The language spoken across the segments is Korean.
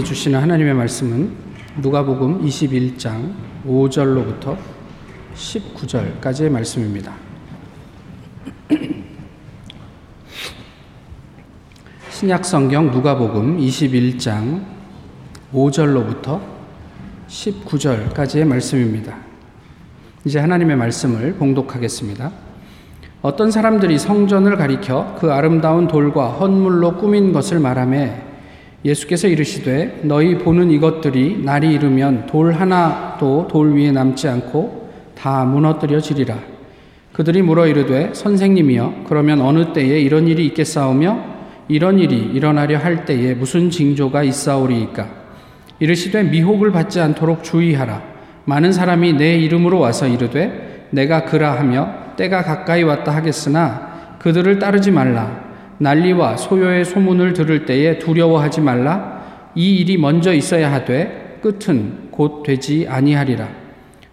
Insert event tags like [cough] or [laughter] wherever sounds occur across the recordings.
우리에게 주시는 하나님의 말씀은 누가복음 21장 5절로부터 19절까지의 말씀입니다. [clears throat] 신약 성경 누가복음 21장 5절로부터 19절까지의 말씀입니다. 이제 하나님의 말씀을 봉독하겠습니다. 어떤 사람들이 성전을 가리켜 그 아름다운 돌과 헌물로 꾸민 것을 말하며 예수께서 이르시되 너희 보는 이것들이 날이 이르면 돌 하나도 돌 위에 남지 않고 다 무너뜨려지리라. 그들이 물어 이르되 선생님이여 그러면 어느 때에 이런 일이 있겠사오며 이런 일이 일어나려 할 때에 무슨 징조가 있사오리이까 이르시되 미혹을 받지 않도록 주의하라. 많은 사람이 내 이름으로 와서 이르되 내가 그라 하며 때가 가까이 왔다 하겠으나 그들을 따르지 말라. 난리와 소요의 소문을 들을 때에 두려워하지 말라. 이 일이 먼저 있어야 하되 끝은 곧 되지 아니하리라.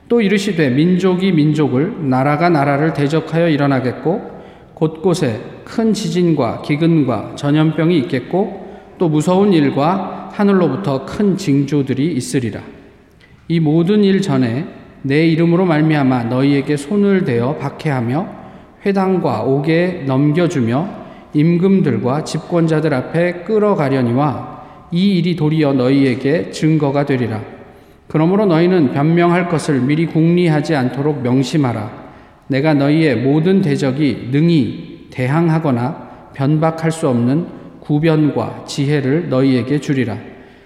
또 이르시되 민족이 민족을 나라가 나라를 대적하여 일어나겠고 곳곳에 큰 지진과 기근과 전염병이 있겠고 또 무서운 일과 하늘로부터 큰 징조들이 있으리라. 이 모든 일 전에 내 이름으로 말미암아 너희에게 손을 대어 박해하며 회당과 옥에 넘겨주며 임금들과 집권자들 앞에 끌어가려니와 이 일이 도리어 너희에게 증거가 되리라. 그러므로 너희는 변명할 것을 미리 궁리하지 않도록 명심하라. 내가 너희의 모든 대적이 능히 대항하거나 변박할 수 없는 구변과 지혜를 너희에게 주리라.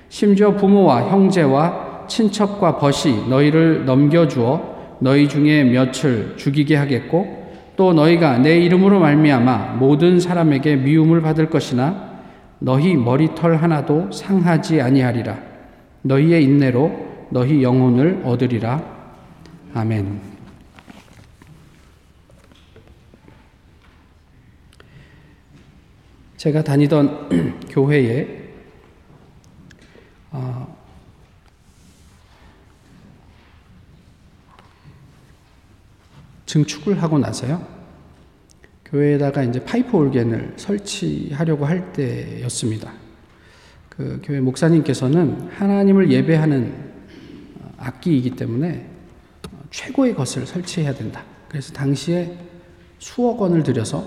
심지어 부모와 형제와 친척과 벗이 너희를 넘겨주어 너희 중에 몇을 죽이게 하겠고 또 너희가 내 이름으로 말미암아 모든 사람에게 미움을 받을 것이나 너희 머리털 하나도 상하지 아니하리라. 너희의 인내로 너희 영혼을 얻으리라. 아멘. 제가 다니던 [clears throat] 교회에 어, 증축을 하고 나서요. 교회에다가 이제 파이프 올겐을 설치하려고 할 때였습니다. 그 교회 목사님께서는 하나님을 예배하는 악기이기 때문에 최고의 것을 설치해야 된다. 그래서 당시에 수억 원을 들여서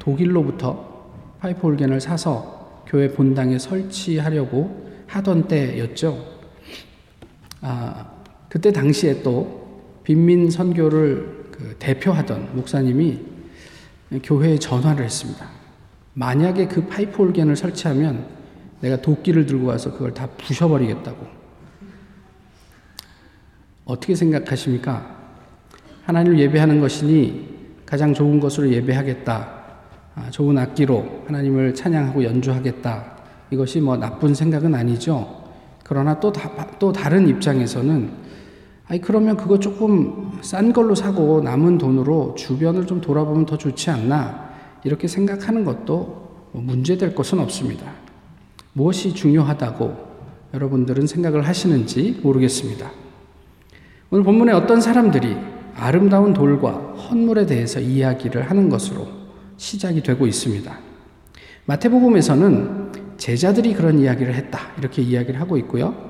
독일로부터 파이프 올겐을 사서 교회 본당에 설치하려고 하던 때였죠. 아, 그때 당시에 또 빈민 선교를 그 대표하던 목사님이 교회에 전화를 했습니다. 만약에 그 파이프 올겐을 설치하면 내가 도끼를 들고 와서 그걸 다 부셔버리겠다고. 어떻게 생각하십니까? 하나님을 예배하는 것이니 가장 좋은 것으로 예배하겠다. 아, 좋은 악기로 하나님을 찬양하고 연주하겠다. 이것이 뭐 나쁜 생각은 아니죠. 그러나 또, 다, 또 다른 입장에서는 아니 그러면 그거 조금 싼 걸로 사고 남은 돈으로 주변을 좀 돌아보면 더 좋지 않나 이렇게 생각하는 것도 뭐 문제될 것은 없습니다. 무엇이 중요하다고 여러분들은 생각을 하시는지 모르겠습니다. 오늘 본문에 어떤 사람들이 아름다운 돌과 헌물에 대해서 이야기를 하는 것으로 시작이 되고 있습니다. 마태복음에서는 제자들이 그런 이야기를 했다. 이렇게 이야기를 하고 있고요.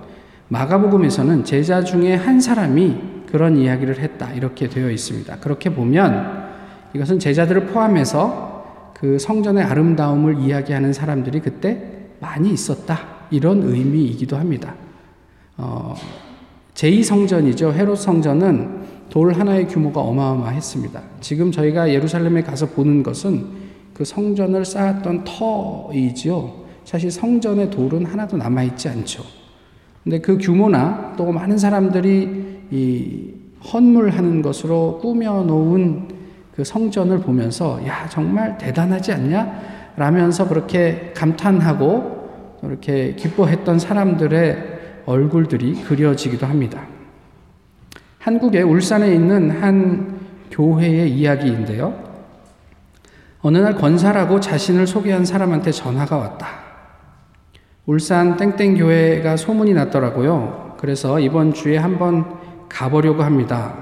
마가복음에서는 제자 중에 한 사람이 그런 이야기를 했다. 이렇게 되어 있습니다. 그렇게 보면 이것은 제자들을 포함해서 그 성전의 아름다움을 이야기하는 사람들이 그때 많이 있었다. 이런 의미이기도 합니다. 어, 제2성전이죠. 헤롯 성전은 돌 하나의 규모가 어마어마했습니다. 지금 저희가 예루살렘에 가서 보는 것은 그 성전을 쌓았던 터이지요. 사실 성전의 돌은 하나도 남아있지 않죠. 근데 그 규모나 또 많은 사람들이 이 헌물하는 것으로 꾸며놓은 그 성전을 보면서 야 정말 대단하지 않냐? 라면서 그렇게 감탄하고 이렇게 기뻐했던 사람들의 얼굴들이 그려지기도 합니다. 한국의 울산에 있는 한 교회의 이야기인데요. 어느 날 권사라고 자신을 소개한 사람한테 전화가 왔다. 울산 땡땡 교회가 소문이 났더라고요. 그래서 이번 주에 한번 가보려고 합니다.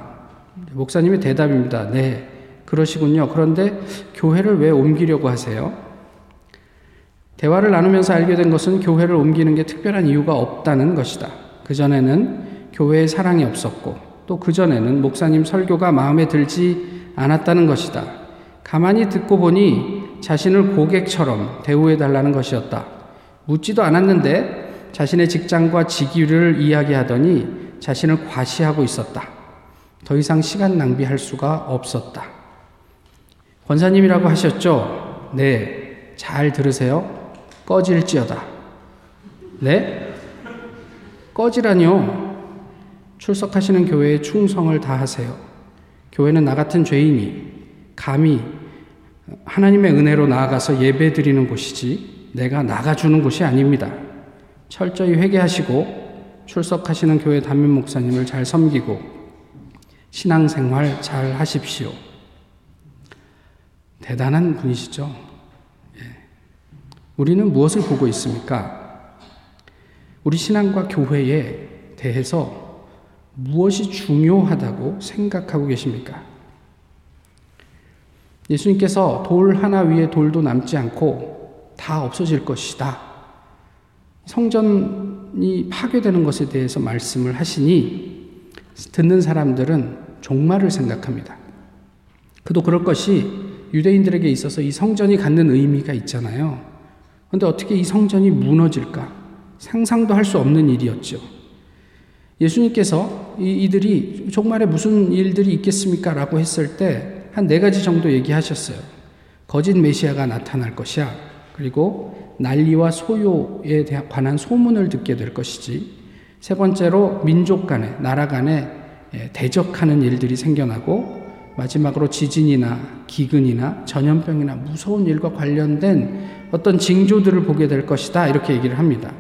목사님의 대답입니다. 네, 그러시군요. 그런데 교회를 왜 옮기려고 하세요? 대화를 나누면서 알게 된 것은 교회를 옮기는 게 특별한 이유가 없다는 것이다. 그전에는 교회에 사랑이 없었고, 또 그전에는 목사님 설교가 마음에 들지 않았다는 것이다. 가만히 듣고 보니 자신을 고객처럼 대우해 달라는 것이었다. 묻지도 않았는데 자신의 직장과 직위를 이야기하더니 자신을 과시하고 있었다. 더 이상 시간 낭비할 수가 없었다. 권사님이라고 하셨죠? 네. 잘 들으세요. 꺼질지어다. 네? 꺼지라뇨. 출석하시는 교회에 충성을 다하세요. 교회는 나 같은 죄인이 감히 하나님의 은혜로 나아가서 예배 드리는 곳이지 내가 나가주는 곳이 아닙니다. 철저히 회개하시고 출석하시는 교회 담임 목사님을 잘 섬기고 신앙생활 잘 하십시오. 대단한 분이시죠. 예. 우리는 무엇을 보고 있습니까? 우리 신앙과 교회에 대해서 무엇이 중요하다고 생각하고 계십니까? 예수님께서 돌 하나 위에 돌도 남지 않고 다 없어질 것이다. 성전이 파괴되는 것에 대해서 말씀을 하시니 듣는 사람들은 종말을 생각합니다. 그도 그럴 것이 유대인들에게 있어서 이 성전이 갖는 의미가 있잖아요. 그런데 어떻게 이 성전이 무너질까? 상상도 할 수 없는 일이었죠. 예수님께서 이, 이들이 종말에 무슨 일들이 있겠습니까? 라고 했을 때 한 네 가지 정도 얘기하셨어요. 거짓 메시아가 나타날 것이야. 그리고 난리와 소요에 관한 소문을 듣게 될 것이지. 세 번째로 민족 간에, 나라 간에 예, 대적하는 일들이 생겨나고 마지막으로 지진이나 기근이나 전염병이나 무서운 일과 관련된 어떤 징조들을 보게 될 것이다. 이렇게 얘기를 합니다.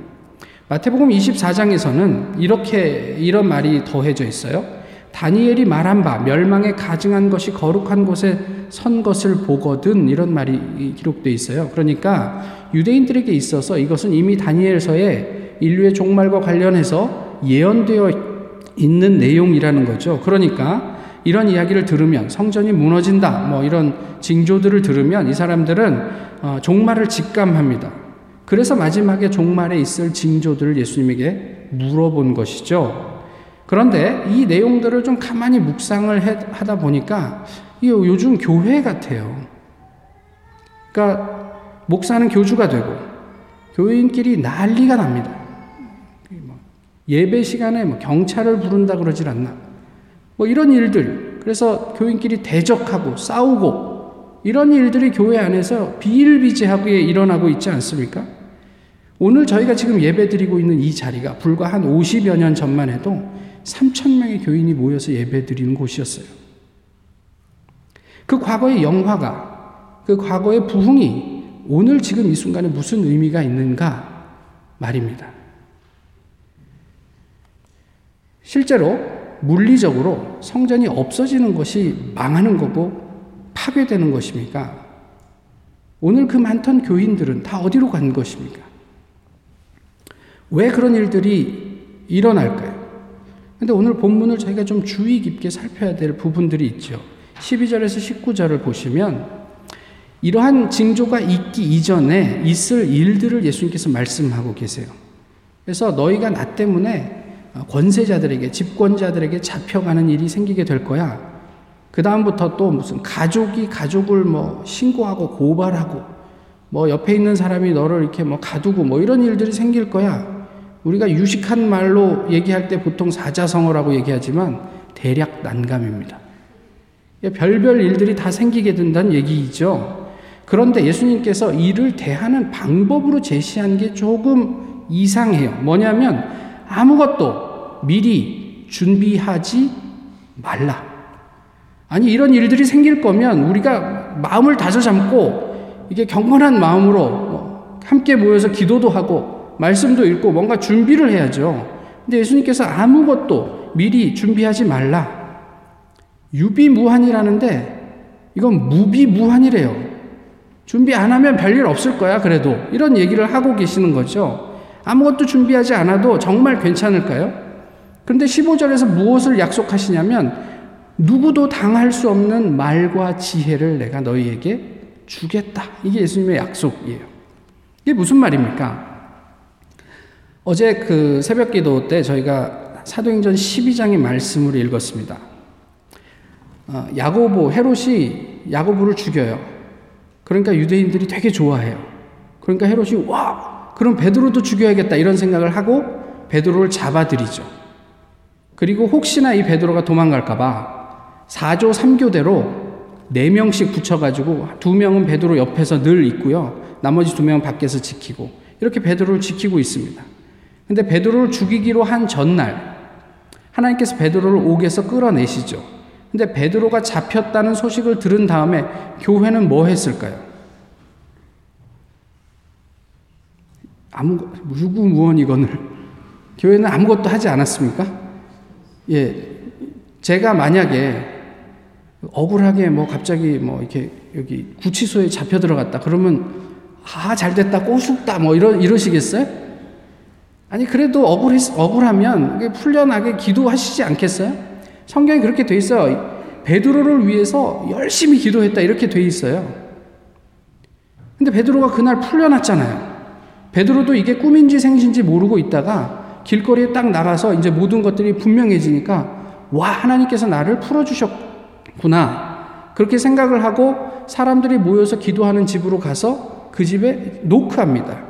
마태복음 24장에서는 이렇게 이런 말이 더해져 있어요. 다니엘이 말한 바 멸망에 가증한 것이 거룩한 곳에 선 것을 보거든 이런 말이 기록되어 있어요. 그러니까 유대인들에게 있어서 이것은 이미 다니엘서에 인류의 종말과 관련해서 예언되어 있는 내용이라는 거죠. 그러니까 이런 이야기를 들으면 성전이 무너진다 뭐 이런 징조들을 들으면 이 사람들은 어, 종말을 직감합니다. 그래서 마지막에 종말에 있을 징조들을 예수님에게 물어본 것이죠. 그런데 이 내용들을 좀 가만히 묵상을 하다 보니까 이 요즘 교회 같아요. 그러니까 목사는 교주가 되고 교인끼리 난리가 납니다. 뭐 예배 시간에 뭐 경찰을 부른다 그러질 않나. 뭐 이런 일들. 그래서 교인끼리 대적하고 싸우고 이런 일들이 교회 안에서 비일비재하게 일어나고 있지 않습니까? 오늘 저희가 지금 예배 드리고 있는 이 자리가 불과 한 50여 년 전만 해도 3천 명의 교인이 모여서 예배 드리는 곳이었어요. 그 과거의 영화가, 그 과거의 부흥이 오늘 지금 이 순간에 무슨 의미가 있는가 말입니다. 실제로 물리적으로 성전이 없어지는 것이 망하는 거고 파괴되는 것입니까? 오늘 그 많던 교인들은 다 어디로 간 것입니까? 왜 그런 일들이 일어날까요? 근데 오늘 본문을 저희가 좀 주의 깊게 살펴야 될 부분들이 있죠. 12절에서 19절을 보시면 이러한 징조가 있기 이전에 있을 일들을 예수님께서 말씀하고 계세요. 그래서 너희가 나 때문에 권세자들에게, 집권자들에게 잡혀가는 일이 생기게 될 거야. 그 다음부터 또 무슨 가족이 가족을 뭐 신고하고 고발하고 뭐 옆에 있는 사람이 너를 이렇게 뭐 가두고 뭐 이런 일들이 생길 거야. 우리가 유식한 말로 얘기할 때 보통 사자성어라고 얘기하지만 대략 난감입니다. 별별 일들이 다 생기게 된다는 얘기이죠. 그런데 예수님께서 이를 대하는 방법으로 제시한 게 조금 이상해요. 뭐냐면 아무것도 미리 준비하지 말라. 아니, 이런 일들이 생길 거면 우리가 마음을 다져잡고 이게 경건한 마음으로 뭐 함께 모여서 기도도 하고 말씀도 읽고 뭔가 준비를 해야죠. 근데 예수님께서 아무것도 미리 준비하지 말라. 유비무한이라는데 이건 무비무한이래요. 준비 안 하면 별일 없을 거야, 그래도. 이런 얘기를 하고 계시는 거죠. 아무것도 준비하지 않아도 정말 괜찮을까요? 그런데 15절에서 무엇을 약속하시냐면 누구도 당할 수 없는 말과 지혜를 내가 너희에게 주겠다. 이게 예수님의 약속이에요. 이게 무슨 말입니까? 어제 그 새벽 기도 때 저희가 사도행전 12장의 말씀을 읽었습니다. 어, 야고보, 헤롯이 야고보를 죽여요. 그러니까 유대인들이 되게 좋아해요. 그러니까 헤롯이 와, 그럼 베드로도 죽여야겠다 이런 생각을 하고 베드로를 잡아들이죠. 그리고 혹시나 이 베드로가 도망갈까봐 4조 3교대로 4명씩 붙여가지고 2명은 베드로 옆에서 늘 있고요. 나머지 2명은 밖에서 지키고 이렇게 베드로를 지키고 있습니다. 근데 베드로를 죽이기로 한 전날 하나님께서 베드로를 옥에서 끌어내시죠. 근데 베드로가 잡혔다는 소식을 들은 다음에 교회는 뭐 했을까요? 아무 무구무원이거늘 교회는 아무것도 하지 않았습니까? 예, 제가 만약에 억울하게 뭐 갑자기 뭐 이렇게 여기 구치소에 잡혀 들어갔다 그러면 아, 잘 됐다, 꼬숩다, 뭐 이러, 이러시겠어요? 아니, 그래도 억울했, 억울하면 풀려나게 기도하시지 않겠어요? 성경이 그렇게 돼 있어요. 베드로를 위해서 열심히 기도했다, 이렇게 돼 있어요. 근데 베드로가 그날 풀려났잖아요. 베드로도 이게 꿈인지 생신지 모르고 있다가 길거리에 딱 나가서 이제 모든 것들이 분명해지니까 와, 하나님께서 나를 풀어 주셨구나. 그렇게 생각을 하고 사람들이 모여서 기도하는 집으로 가서 그 집에 노크합니다.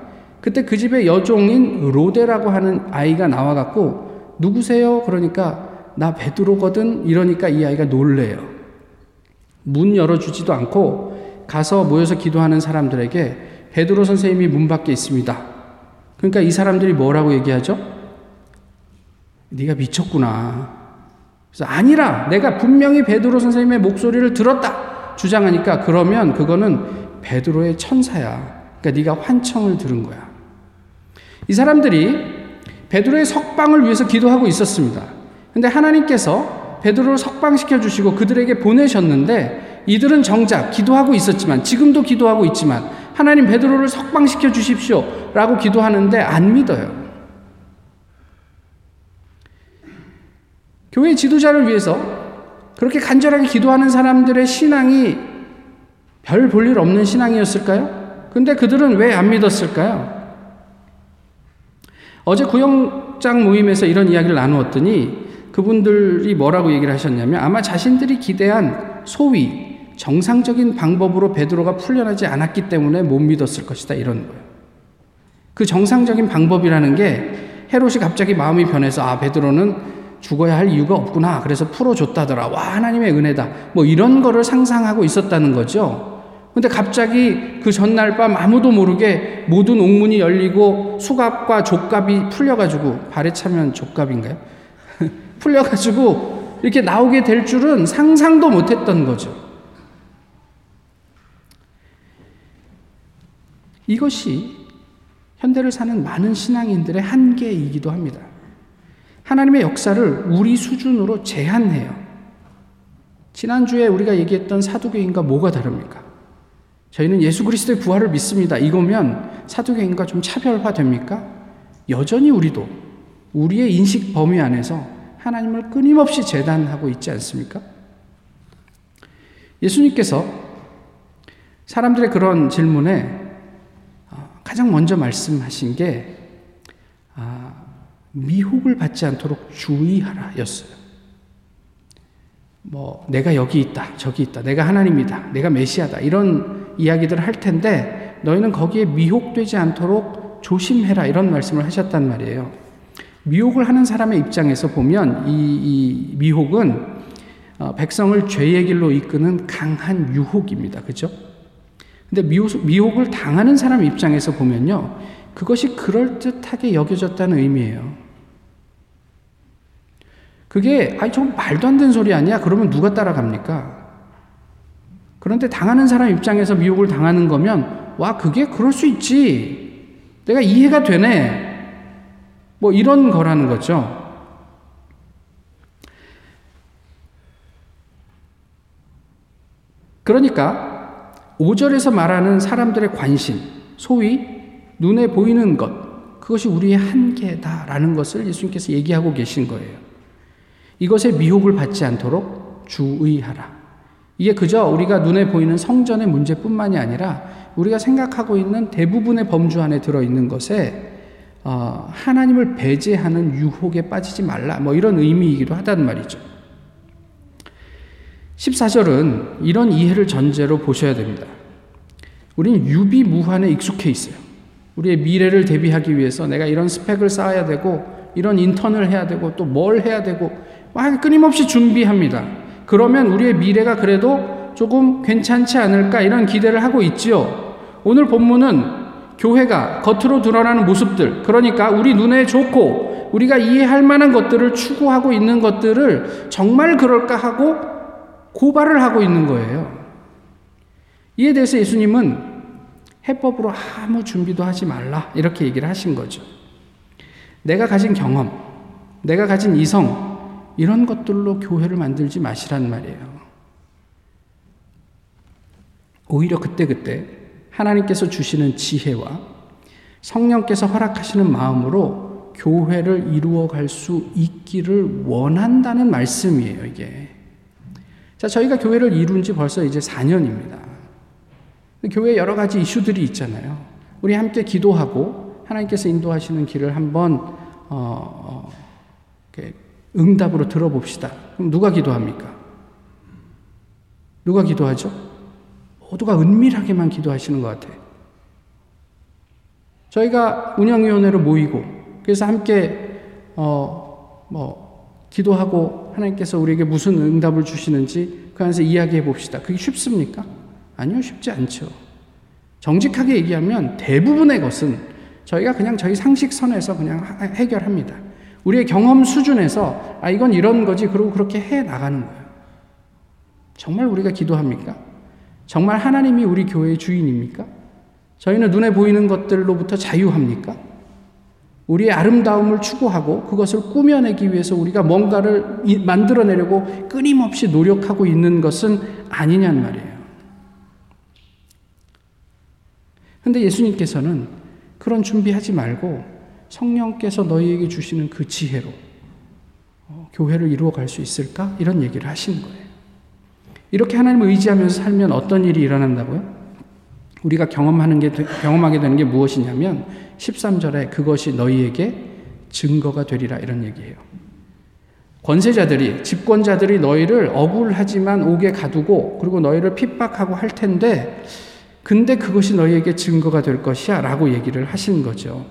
그때 그 집에 여종인 로데라고 하는 아이가 나와갖고 누구세요? 그러니까 나 베드로거든. 이러니까 이 아이가 놀래요. 문 열어주지도 않고 가서 모여서 기도하는 사람들에게 베드로 선생님이 문 밖에 있습니다. 그러니까 이 사람들이 뭐라고 얘기하죠? 네가 미쳤구나. 그래서 아니라 내가 분명히 베드로 선생님의 목소리를 들었다 주장하니까 그러면 그거는 베드로의 천사야. 그러니까 네가 환청을 들은 거야. 이 사람들이 베드로의 석방을 위해서 기도하고 있었습니다. 근데 하나님께서 베드로를 석방시켜 주시고 그들에게 보내셨는데 이들은 정작 기도하고 있었지만 지금도 기도하고 있지만 하나님 베드로를 석방시켜 주십시오라고 기도하는데 안 믿어요. 교회 지도자를 위해서 그렇게 간절하게 기도하는 사람들의 신앙이 별 볼 일 없는 신앙이었을까요? 근데 그들은 왜 안 믿었을까요? 어제 구영장 모임에서 이런 이야기를 나누었더니 그분들이 뭐라고 얘기를 하셨냐면 아마 자신들이 기대한 소위 정상적인 방법으로 베드로가 풀려나지 않았기 때문에 못 믿었을 것이다 이런 거예요. 그 정상적인 방법이라는 게 헤롯이 갑자기 마음이 변해서 아 베드로는 죽어야 할 이유가 없구나. 그래서 풀어줬다더라. 와, 하나님의 은혜다. 뭐 이런 거를 상상하고 있었다는 거죠. 근데 갑자기 그 전날 밤 아무도 모르게 모든 옥문이 열리고 수갑과 족갑이 풀려가지고 발에 차면 족갑인가요? [laughs] 풀려가지고 이렇게 나오게 될 줄은 상상도 못했던 거죠. 이것이 현대를 사는 많은 신앙인들의 한계이기도 합니다. 하나님의 역사를 우리 수준으로 제한해요. 지난주에 우리가 얘기했던 사두개인과 뭐가 다릅니까? 저희는 예수 그리스도의 부활을 믿습니다. 이거면 사두개인과 좀 차별화 됩니까? 여전히 우리도 우리의 인식 범위 안에서 하나님을 끊임없이 재단하고 있지 않습니까? 예수님께서 사람들의 그런 질문에 어, 가장 먼저 말씀하신 게 미혹을 받지 않도록 주의하라 였어요. 뭐, 내가 여기 있다, 저기 있다, 내가 하나님이다, 내가 메시아다, 이런 이야기들을 할 텐데, 너희는 거기에 미혹되지 않도록 조심해라, 이런 말씀을 하셨단 말이에요. 미혹을 하는 사람의 입장에서 보면, 이, 이 미혹은 어, 백성을 죄의 길로 이끄는 강한 유혹입니다. 그죠? 근데 미혹, 미혹 을 당하는 사람 입장에서 보면요, 그것이 그럴듯하게 여겨졌다는 의미예요. 그게 아니 좀 말도 안 되는 소리 아니야? 그러면 누가 따라갑니까? 그런데 당하는 사람 입장에서 미혹을 당하는 거면 와 그게 그럴 수 있지. 내가 이해가 되네. 뭐 이런 거라는 거죠. 그러니까 5절에서 말하는 사람들의 관심, 소위 눈에 보이는 것, 그것이 우리의 한계다라는 것을 예수님께서 얘기하고 계신 거예요. 이것에 미혹을 받지 않도록 주의하라. 이게 그저 우리가 눈에 보이는 성전의 문제뿐만이 아니라 우리가 생각하고 있는 대부분의 범주 안에 들어있는 것에 어, 하나님을 배제하는 유혹에 빠지지 말라. 뭐 이런 의미이기도 하단 말이죠. 14절은 이런 이해를 전제로 보셔야 됩니다. 우리는 유비무환에 익숙해 있어요. 우리의 미래를 대비하기 위해서 내가 이런 스펙을 쌓아야 되고, 이런 인턴을 해야 되고, 또 뭘 해야 되고, 막 끊임없이 준비합니다. 그러면 우리의 미래가 그래도 조금 괜찮지 않을까 이런 기대를 하고 있지요. 오늘 본문은 교회가 겉으로 드러나는 모습들, 그러니까 우리 눈에 좋고 우리가 이해할 만한 것들을 추구하고 있는 것들을 정말 그럴까 하고 고발을 하고 있는 거예요. 이에 대해서 예수님은 해법으로 아무 준비도 하지 말라 이렇게 얘기를 하신 거죠. 내가 가진 경험, 내가 가진 이성, 이런 것들로 교회를 만들지 마시란 말이에요. 오히려 그때 그때 하나님께서 주시는 지혜와 성령께서 허락하시는 마음으로 교회를 이루어 갈 수 있기를 원한다는 말씀이에요, 이게. 자, 저희가 교회를 이룬 지 벌써 이제 4년입니다. 교회에 여러 가지 이슈들이 있잖아요. 우리 함께 기도하고 하나님께서 인도하시는 길을 한번 어, 어, 응답으로 들어봅시다. 그럼 누가 기도합니까? 누가 기도하죠? 모두가 은밀하게만 기도하시는 것 같아요. 저희가 운영위원회로 모이고 그래서 함께 어 뭐 기도하고 하나님께서 우리에게 무슨 응답을 주시는지 그 안에서 이야기해 봅시다. 그게 쉽습니까? 아니요, 쉽지 않죠. 정직하게 얘기하면 대부분의 것은 저희가 그냥 저희 상식선에서 그냥 해결합니다. 우리의 경험 수준에서 아 이건 이런 거지 그러고 그렇게 해 나가는 거예요. 정말 우리가 기도합니까? 정말 하나님이 우리 교회의 주인입니까? 저희는 눈에 보이는 것들로부터 자유합니까? 우리의 아름다움을 추구하고 그것을 꾸며내기 위해서 우리가 뭔가를 만들어내려고 끊임없이 노력하고 있는 것은 아니냔 말이에요. 근데 예수님께서는 그런 준비하지 말고 성령께서 너희에게 주시는 그 지혜로 어, 교회를 이루어 갈 수 있을까? 이런 얘기를 하시는 거예요. 이렇게 하나님을 의지하면서 살면 어떤 일이 일어난다고요? 우리가 경험하는 게, 경험하게 되는 게 무엇이냐면 13절에 그것이 너희에게 증거가 되리라 이런 얘기예요. 권세자들이, 집권자들이 너희를 억울하지만 옥에 가두고 그리고 너희를 핍박하고 할 텐데 근데 그것이 너희에게 증거가 될 것이야 라고 얘기를 하신 거죠.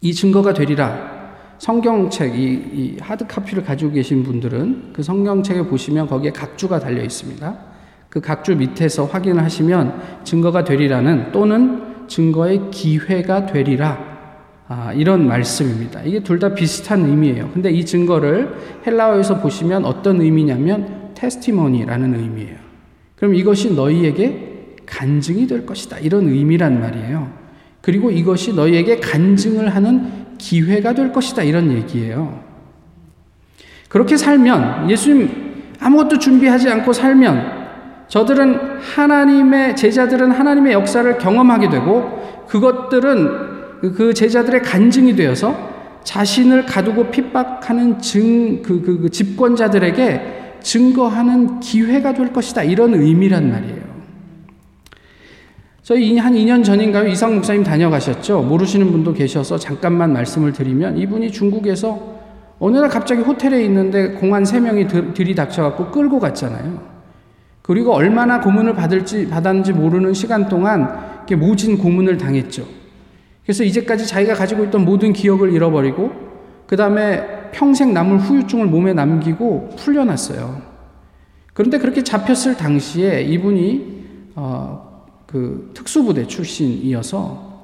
이 증거가 되리라. 성경책, 이, 이 하드카피를 가지고 계신 분들은 그 성경책에 보시면 거기에 각주가 달려 있습니다. 그 각주 밑에서 확인을 하시면 증거가 되리라는 또는 증거의 기회가 되리라. 아, 이런 말씀입니다. 이게 둘 다 비슷한 의미예요. 근데 이 증거를 헬라어에서 보시면 어떤 의미냐면 테스티머니라는 의미예요. 그럼 이것이 너희에게 간증이 될 것이다. 이런 의미란 말이에요. 그리고 이것이 너희에게 간증을 하는 기회가 될 것이다. 이런 얘기예요. 그렇게 살면 예수님 아무것도 준비하지 않고 살면 저들은 하나님의 제자들은 하나님의 역사를 경험하게 되고 그것들은 그 제자들의 간증이 되어서 자신을 가두고 핍박하는 증, 그, 그, 그 집권자들에게 증거하는 기회가 될 것이다. 이런 의미란 말이에요. 저희 한 2년 전인가요? 이상 목사님 다녀가셨죠? 모르시는 분도 계셔서 잠깐만 말씀을 드리면 이분이 중국에서 어느 날 갑자기 호텔에 있는데 공안 3명이 들이닥쳐갖고 끌고 갔잖아요. 그리고 얼마나 고문을 받을지 받았는지 모르는 시간 동안 모진 고문을 당했죠. 그래서 이제까지 자기가 가지고 있던 모든 기억을 잃어버리고 그 다음에 평생 남을 후유증을 몸에 남기고 풀려났어요. 그런데 그렇게 잡혔을 당시에 이분이 어, 그 특수부대 출신이어서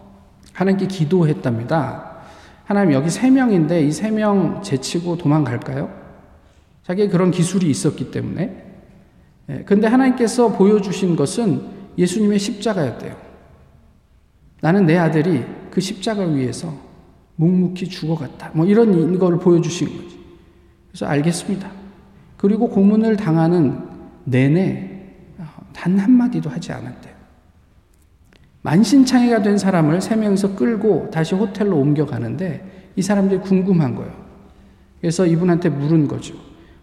하나님께 기도했답니다. 하나님 여기 세 명인데 이 세 명 제치고 도망갈까요? 자기의 그런 기술이 있었기 때문에 예, 근데 하나님께서 보여주신 것은 예수님의 십자가였대요. 나는 내 아들이 그 십자가 위에서 묵묵히 죽어갔다. 뭐 이런 걸 보여주신 거지. 그래서 알겠습니다. 그리고 고문을 당하는 내내 단 한마디도 하지 않았대요. 만신창이가 된 사람을 세 명이서 끌고 다시 호텔로 옮겨가는데 이 사람들이 궁금한 거예요. 그래서 이분한테 물은 거죠.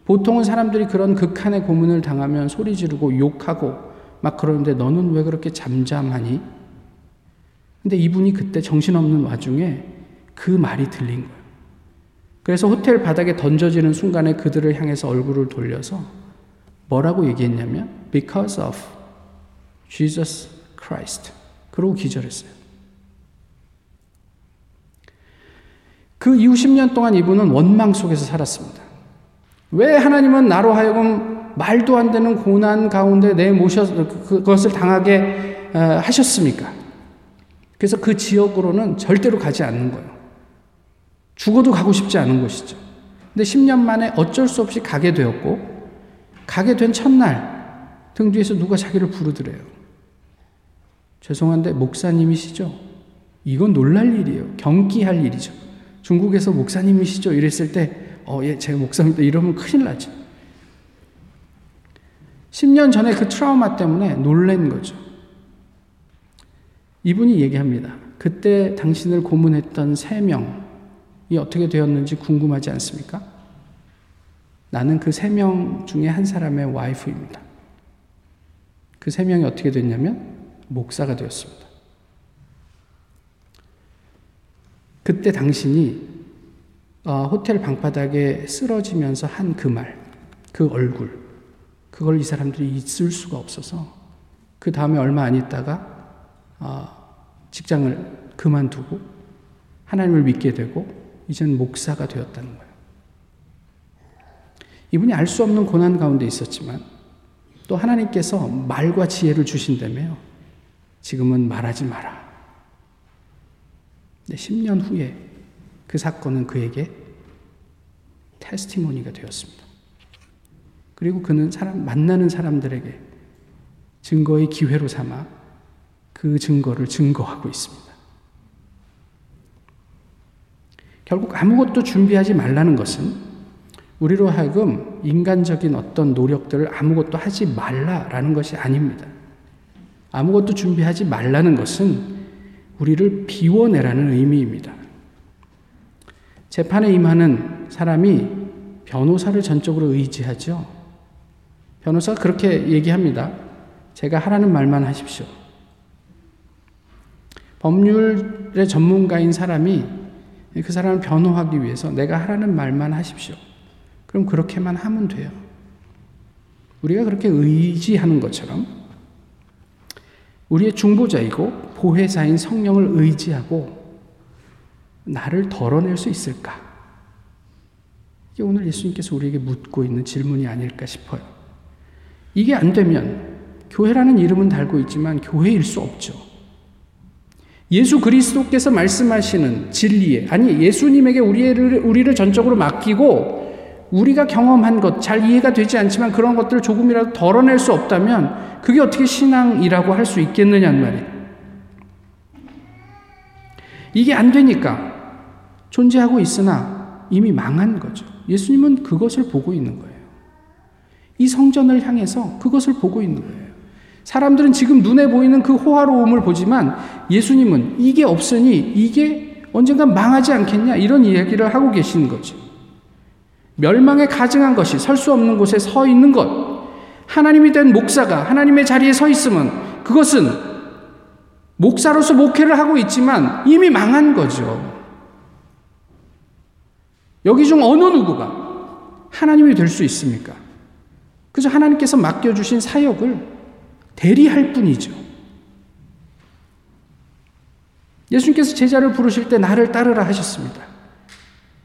보통은 사람들이 그런 극한의 고문을 당하면 소리 지르고 욕하고 막 그러는데 너는 왜 그렇게 잠잠하니? 근데 이분이 그때 정신없는 와중에 그 말이 들린 거예요. 그래서 호텔 바닥에 던져지는 순간에 그들을 향해서 얼굴을 돌려서 뭐라고 얘기했냐면 because of Jesus Christ. 그러고 기절했어요. 그 이후 10년 동안 이분은 원망 속에서 살았습니다. 왜 하나님은 나로 하여금 말도 안 되는 고난 가운데 내 모셔 그것을 당하게 어, 하셨습니까? 그래서 그 지역으로는 절대로 가지 않는 거예요. 죽어도 가고 싶지 않은 곳이죠. 근데 10년 만에 어쩔 수 없이 가게 되었고, 가게 된 첫날, 등 뒤에서 누가 자기를 부르더래요. 죄송한데, 목사님이시죠? 이건 놀랄 일이에요. 경기할 일이죠. 중국에서 목사님이시죠? 이랬을 때, 어, 예, 제가 목사입니다. 이러면 큰일 나죠. 10년 전에 그 트라우마 때문에 놀란 거죠. 이분이 얘기합니다. 그때 당신을 고문했던 세 명이 어떻게 되었는지 궁금하지 않습니까? 나는 그 세 명 중에 한 사람의 와이프입니다. 그 세 명이 어떻게 됐냐면 목사가 되었습니다. 그때 당신이 어, 호텔 방바닥에 쓰러지면서 한 그 말, 그 얼굴, 그걸 이 사람들이 잊을 수가 없어서 그 다음에 얼마 안 있다가 어, 직장을 그만두고 하나님을 믿게 되고 이제는 목사가 되었다는 거예요. 이분이 알 수 없는 고난 가운데 있었지만 또 하나님께서 말과 지혜를 주신다며요. 지금은 말하지 마라. 10년 후에 그 사건은 그에게 테스티모니가 되었습니다. 그리고 그는 사람, 만나는 사람들에게 증거의 기회로 삼아 그 증거를 증거하고 있습니다. 결국 아무것도 준비하지 말라는 것은 우리로 하여금 인간적인 어떤 노력들을 아무것도 하지 말라라는 것이 아닙니다. 아무것도 준비하지 말라는 것은 우리를 비워내라는 의미입니다. 재판에 임하는 사람이 변호사를 전적으로 의지하죠. 변호사가 그렇게 얘기합니다. 제가 하라는 말만 하십시오. 법률의 전문가인 사람이 그 사람을 변호하기 위해서 내가 하라는 말만 하십시오. 그럼 그렇게만 하면 돼요. 우리가 그렇게 의지하는 것처럼 우리의 중보자이고 보혜사인 성령을 의지하고 나를 덜어낼 수 있을까? 이게 오늘 예수님께서 우리에게 묻고 있는 질문이 아닐까 싶어요. 이게 안 되면 교회라는 이름은 달고 있지만 교회일 수 없죠. 예수 그리스도께서 말씀하시는 진리에, 아니, 예수님에게 우리를, 우리를 전적으로 맡기고 우리가 경험한 것, 잘 이해가 되지 않지만 그런 것들을 조금이라도 덜어낼 수 없다면 그게 어떻게 신앙이라고 할 수 있겠느냐는 말이에요. 이게 안 되니까 존재하고 있으나 이미 망한 거죠. 예수님은 그것을 보고 있는 거예요. 이 성전을 향해서 그것을 보고 있는 거예요. 사람들은 지금 눈에 보이는 그 호화로움을 보지만 예수님은 이게 없으니 이게 언젠가 망하지 않겠냐 이런 이야기를 하고 계시는 거죠. 멸망에 가증한 것이 설 수 없는 곳에 서 있는 것. 하나님이 된 목사가 하나님의 자리에 서 있으면 그것은 목사로서 목회를 하고 있지만 이미 망한 거죠. 여기 중 어느 누구가 하나님이 될 수 있습니까? 그저 하나님께서 맡겨주신 사역을 대리할 뿐이죠. 예수님께서 제자를 부르실 때 나를 따르라 하셨습니다.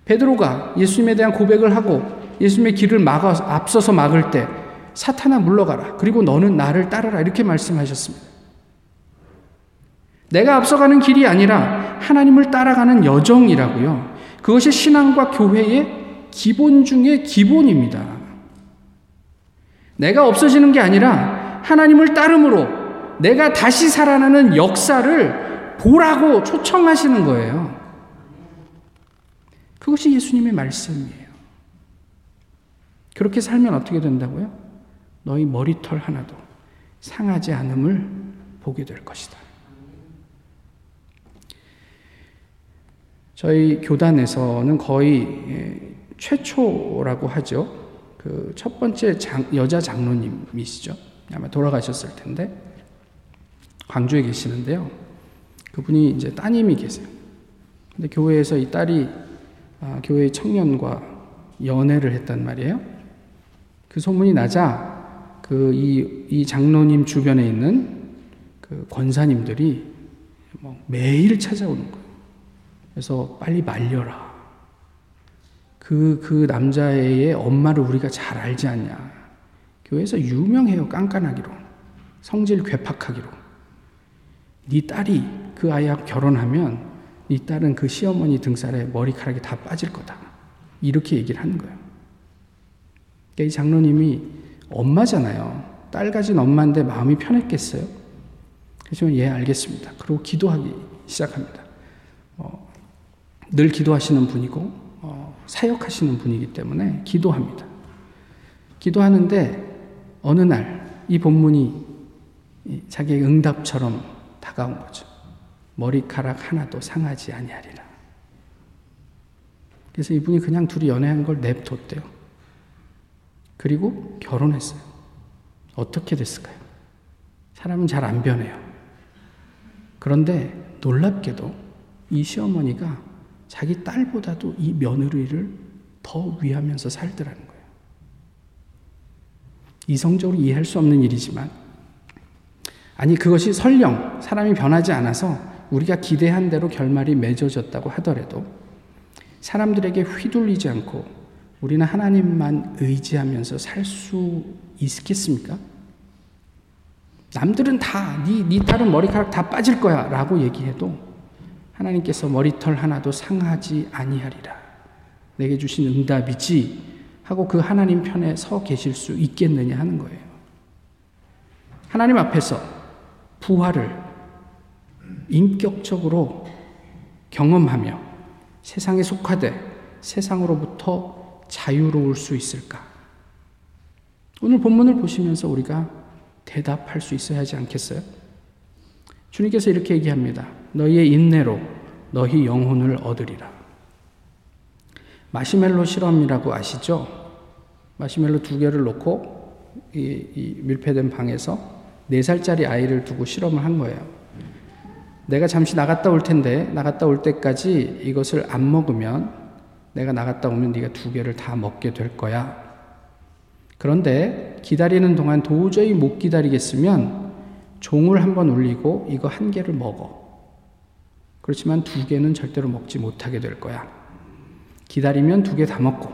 베드로가 예수님에 대한 고백을 하고 예수님의 길을 막아 앞서서 막을 때 사탄아 물러가라. 그리고 너는 나를 따르라. 이렇게 말씀하셨습니다. 내가 앞서가는 길이 아니라 하나님을 따라가는 여정이라고요. 그것이 신앙과 교회의 기본 중의 기본입니다. 내가 없어지는 게 아니라 하나님을 따름으로 내가 다시 살아나는 역사를 보라고 초청하시는 거예요. 그것이 예수님의 말씀이에요. 그렇게 살면 어떻게 된다고요? 너희 머리털 하나도 상하지 않음을 보게 될 것이다. 저희 교단에서는 거의 예, 최초라고 하죠. 그 첫 번째 장, 여자 장로님이시죠. 아마 돌아가셨을 텐데 광주에 계시는데요. 그분이 이제 따님이 계세요. 근데 교회에서 이 딸이 아, 교회 청년과 연애를 했단 말이에요. 그 소문이 나자 그 이 이 장로님 주변에 있는 그 권사님들이 뭐 매일 찾아오는 거예요. 그래서 빨리 말려라. 그, 그 남자의 엄마를 우리가 잘 알지 않냐. 교회에서 유명해요. 깐깐하기로. 성질 괴팍하기로. 네 딸이 그 아이하고 결혼하면 이 딸은 그 시어머니 등살에 머리카락이 다 빠질 거다. 이렇게 얘기를 하는 거예요. 그러니까 이 장로님이 엄마잖아요. 딸 가진 엄마인데 마음이 편했겠어요? 그렇지만 예, 알겠습니다. 그리고 기도하기 시작합니다. 어, 늘 기도하시는 분이고, 어, 사역하시는 분이기 때문에 기도합니다. 기도하는데 어느 날 이 본문이 자기의 응답처럼 다가온 거죠. 머리카락 하나도 상하지 아니하리라. 그래서 이분이 그냥 둘이 연애한 걸 냅뒀대요. 그리고 결혼했어요. 어떻게 됐을까요? 사람은 잘 안 변해요. 그런데 놀랍게도 이 시어머니가 자기 딸보다도 이 며느리를 더 위하면서 살더라는 거예요. 이성적으로 이해할 수 없는 일이지만, 아니, 그것이 설령 사람이 변하지 않아서 우리가 기대한 대로 결말이 맺어졌다고 하더라도 사람들에게 휘둘리지 않고 우리는 하나님만 의지하면서 살 수 있겠습니까? 남들은 다, 네, 네 딸은 머리카락 다 빠질 거야 라고 얘기해도 하나님께서 머리털 하나도 상하지 아니하리라. 내게 주신 응답이지 하고 그 하나님 편에 서 계실 수 있겠느냐 하는 거예요. 하나님 앞에서 부활을 인격적으로 경험하며 세상에 속하되 세상으로부터 자유로울 수 있을까? 오늘 본문을 보시면서 우리가 대답할 수 있어야 하지 않겠어요? 주님께서 이렇게 얘기합니다. 너희의 인내로 너희 영혼을 얻으리라. 마시멜로 실험이라고 아시죠? 마시멜로 두 개를 놓고 이, 이 밀폐된 방에서 네 살짜리 아이를 두고 실험을 한 거예요. 내가 잠시 나갔다 올 텐데 나갔다 올 때까지 이것을 안 먹으면 내가 나갔다 오면 네가 두 개를 다 먹게 될 거야. 그런데 기다리는 동안 도저히 못 기다리겠으면 종을 한번 울리고 이거 한 개를 먹어. 그렇지만 두 개는 절대로 먹지 못하게 될 거야. 기다리면 두 개 다 먹고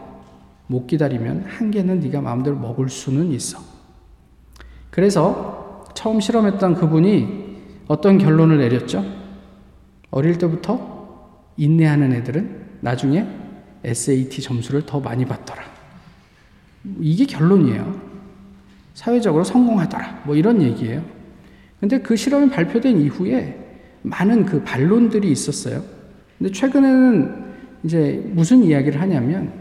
못 기다리면 한 개는 네가 마음대로 먹을 수는 있어. 그래서 처음 실험했던 그분이 어떤 결론을 내렸죠? 어릴 때부터 인내하는 애들은 나중에 SAT 점수를 더 많이 받더라. 이게 결론이에요. 사회적으로 성공하더라. 뭐 이런 얘기예요. 근데 그 실험이 발표된 이후에 많은 그 반론들이 있었어요. 근데 최근에는 이제 무슨 이야기를 하냐면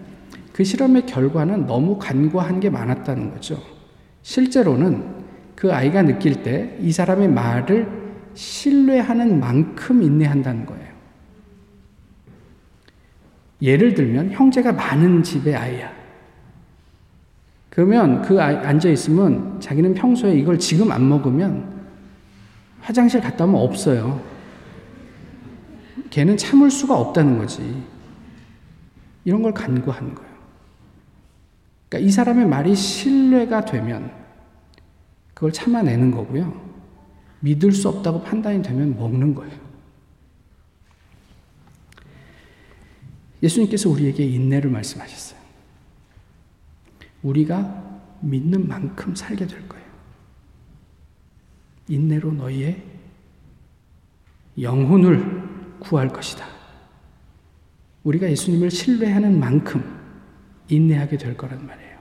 그 실험의 결과는 너무 간과한 게 많았다는 거죠. 실제로는 그 아이가 느낄 때 이 사람의 말을 신뢰하는 만큼 인내한다는 거예요. 예를 들면 형제가 많은 집의 아이야. 그러면 그 아이 앉아 있으면 자기는 평소에 이걸 지금 안 먹으면 화장실 갔다 오면 없어요. 걔는 참을 수가 없다는 거지. 이런 걸 간구하는 거예요. 그러니까 이 사람의 말이 신뢰가 되면 그걸 참아내는 거고요. 믿을 수 없다고 판단이 되면 먹는 거예요. 예수님께서 우리에게 인내를 말씀하셨어요. 우리가 믿는 만큼 살게 될 거예요. 인내로 너희의 영혼을 구할 것이다. 우리가 예수님을 신뢰하는 만큼 인내하게 될 거란 말이에요.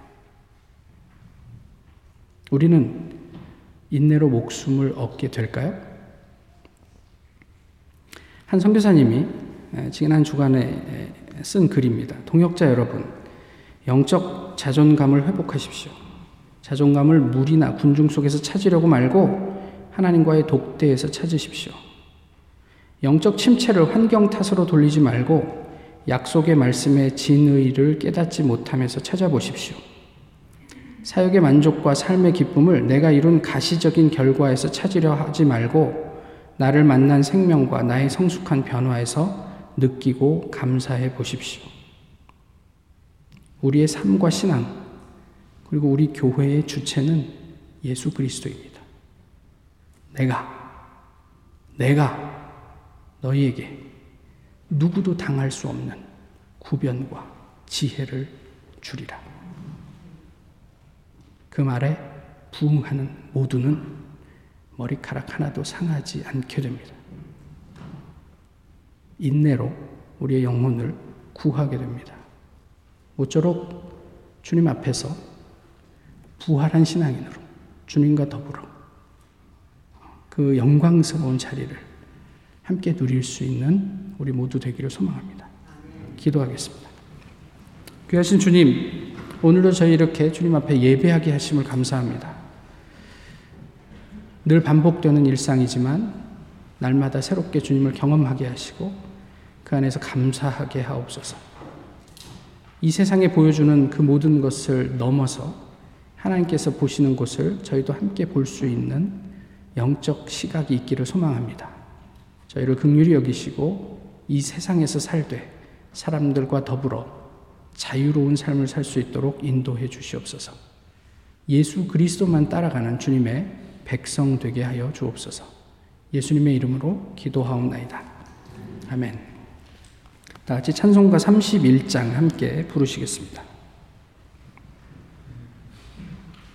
우리는 인내로 목숨을 얻게 될까요? 한 선교사님이 지난 주간에 쓴 글입니다. 동역자 여러분, 영적 자존감을 회복하십시오. 자존감을 물이나 군중 속에서 찾으려고 말고 하나님과의 독대에서 찾으십시오. 영적 침체를 환경 탓으로 돌리지 말고 약속의 말씀의 진의를 깨닫지 못하면서 찾아보십시오. 사역의 만족과 삶의 기쁨을 내가 이룬 가시적인 결과에서 찾으려 하지 말고 나를 만난 생명과 나의 성숙한 변화에서 느끼고 감사해 보십시오. 우리의 삶과 신앙, 그리고 우리 교회의 주체는 예수 그리스도입니다. 내가, 내가 너희에게 누구도 당할 수 없는 구변과 지혜를 주리라. 그 말에 부응하는 모두는 머리카락 하나도 상하지 않게 됩니다. 인내로 우리의 영혼을 구하게 됩니다. 모쪼록 주님 앞에서 부활한 신앙인으로 주님과 더불어 그 영광스러운 자리를 함께 누릴 수 있는 우리 모두 되기를 소망합니다. 기도하겠습니다. 귀하신 주님, 오늘도 저희 이렇게 주님 앞에 예배하게 하심을 감사합니다. 늘 반복되는 일상이지만 날마다 새롭게 주님을 경험하게 하시고 그 안에서 감사하게 하옵소서. 이 세상에 보여주는 그 모든 것을 넘어서 하나님께서 보시는 곳을 저희도 함께 볼 수 있는 영적 시각이 있기를 소망합니다. 저희를 극률히 여기시고 이 세상에서 살되 사람들과 더불어 자유로운 삶을 살 수 있도록 인도해 주시옵소서. 예수 그리스도만 따라가는 주님의 백성 되게 하여 주옵소서. 예수님의 이름으로 기도하옵나이다. 아멘. 다 같이 찬송가 31장 함께 부르시겠습니다.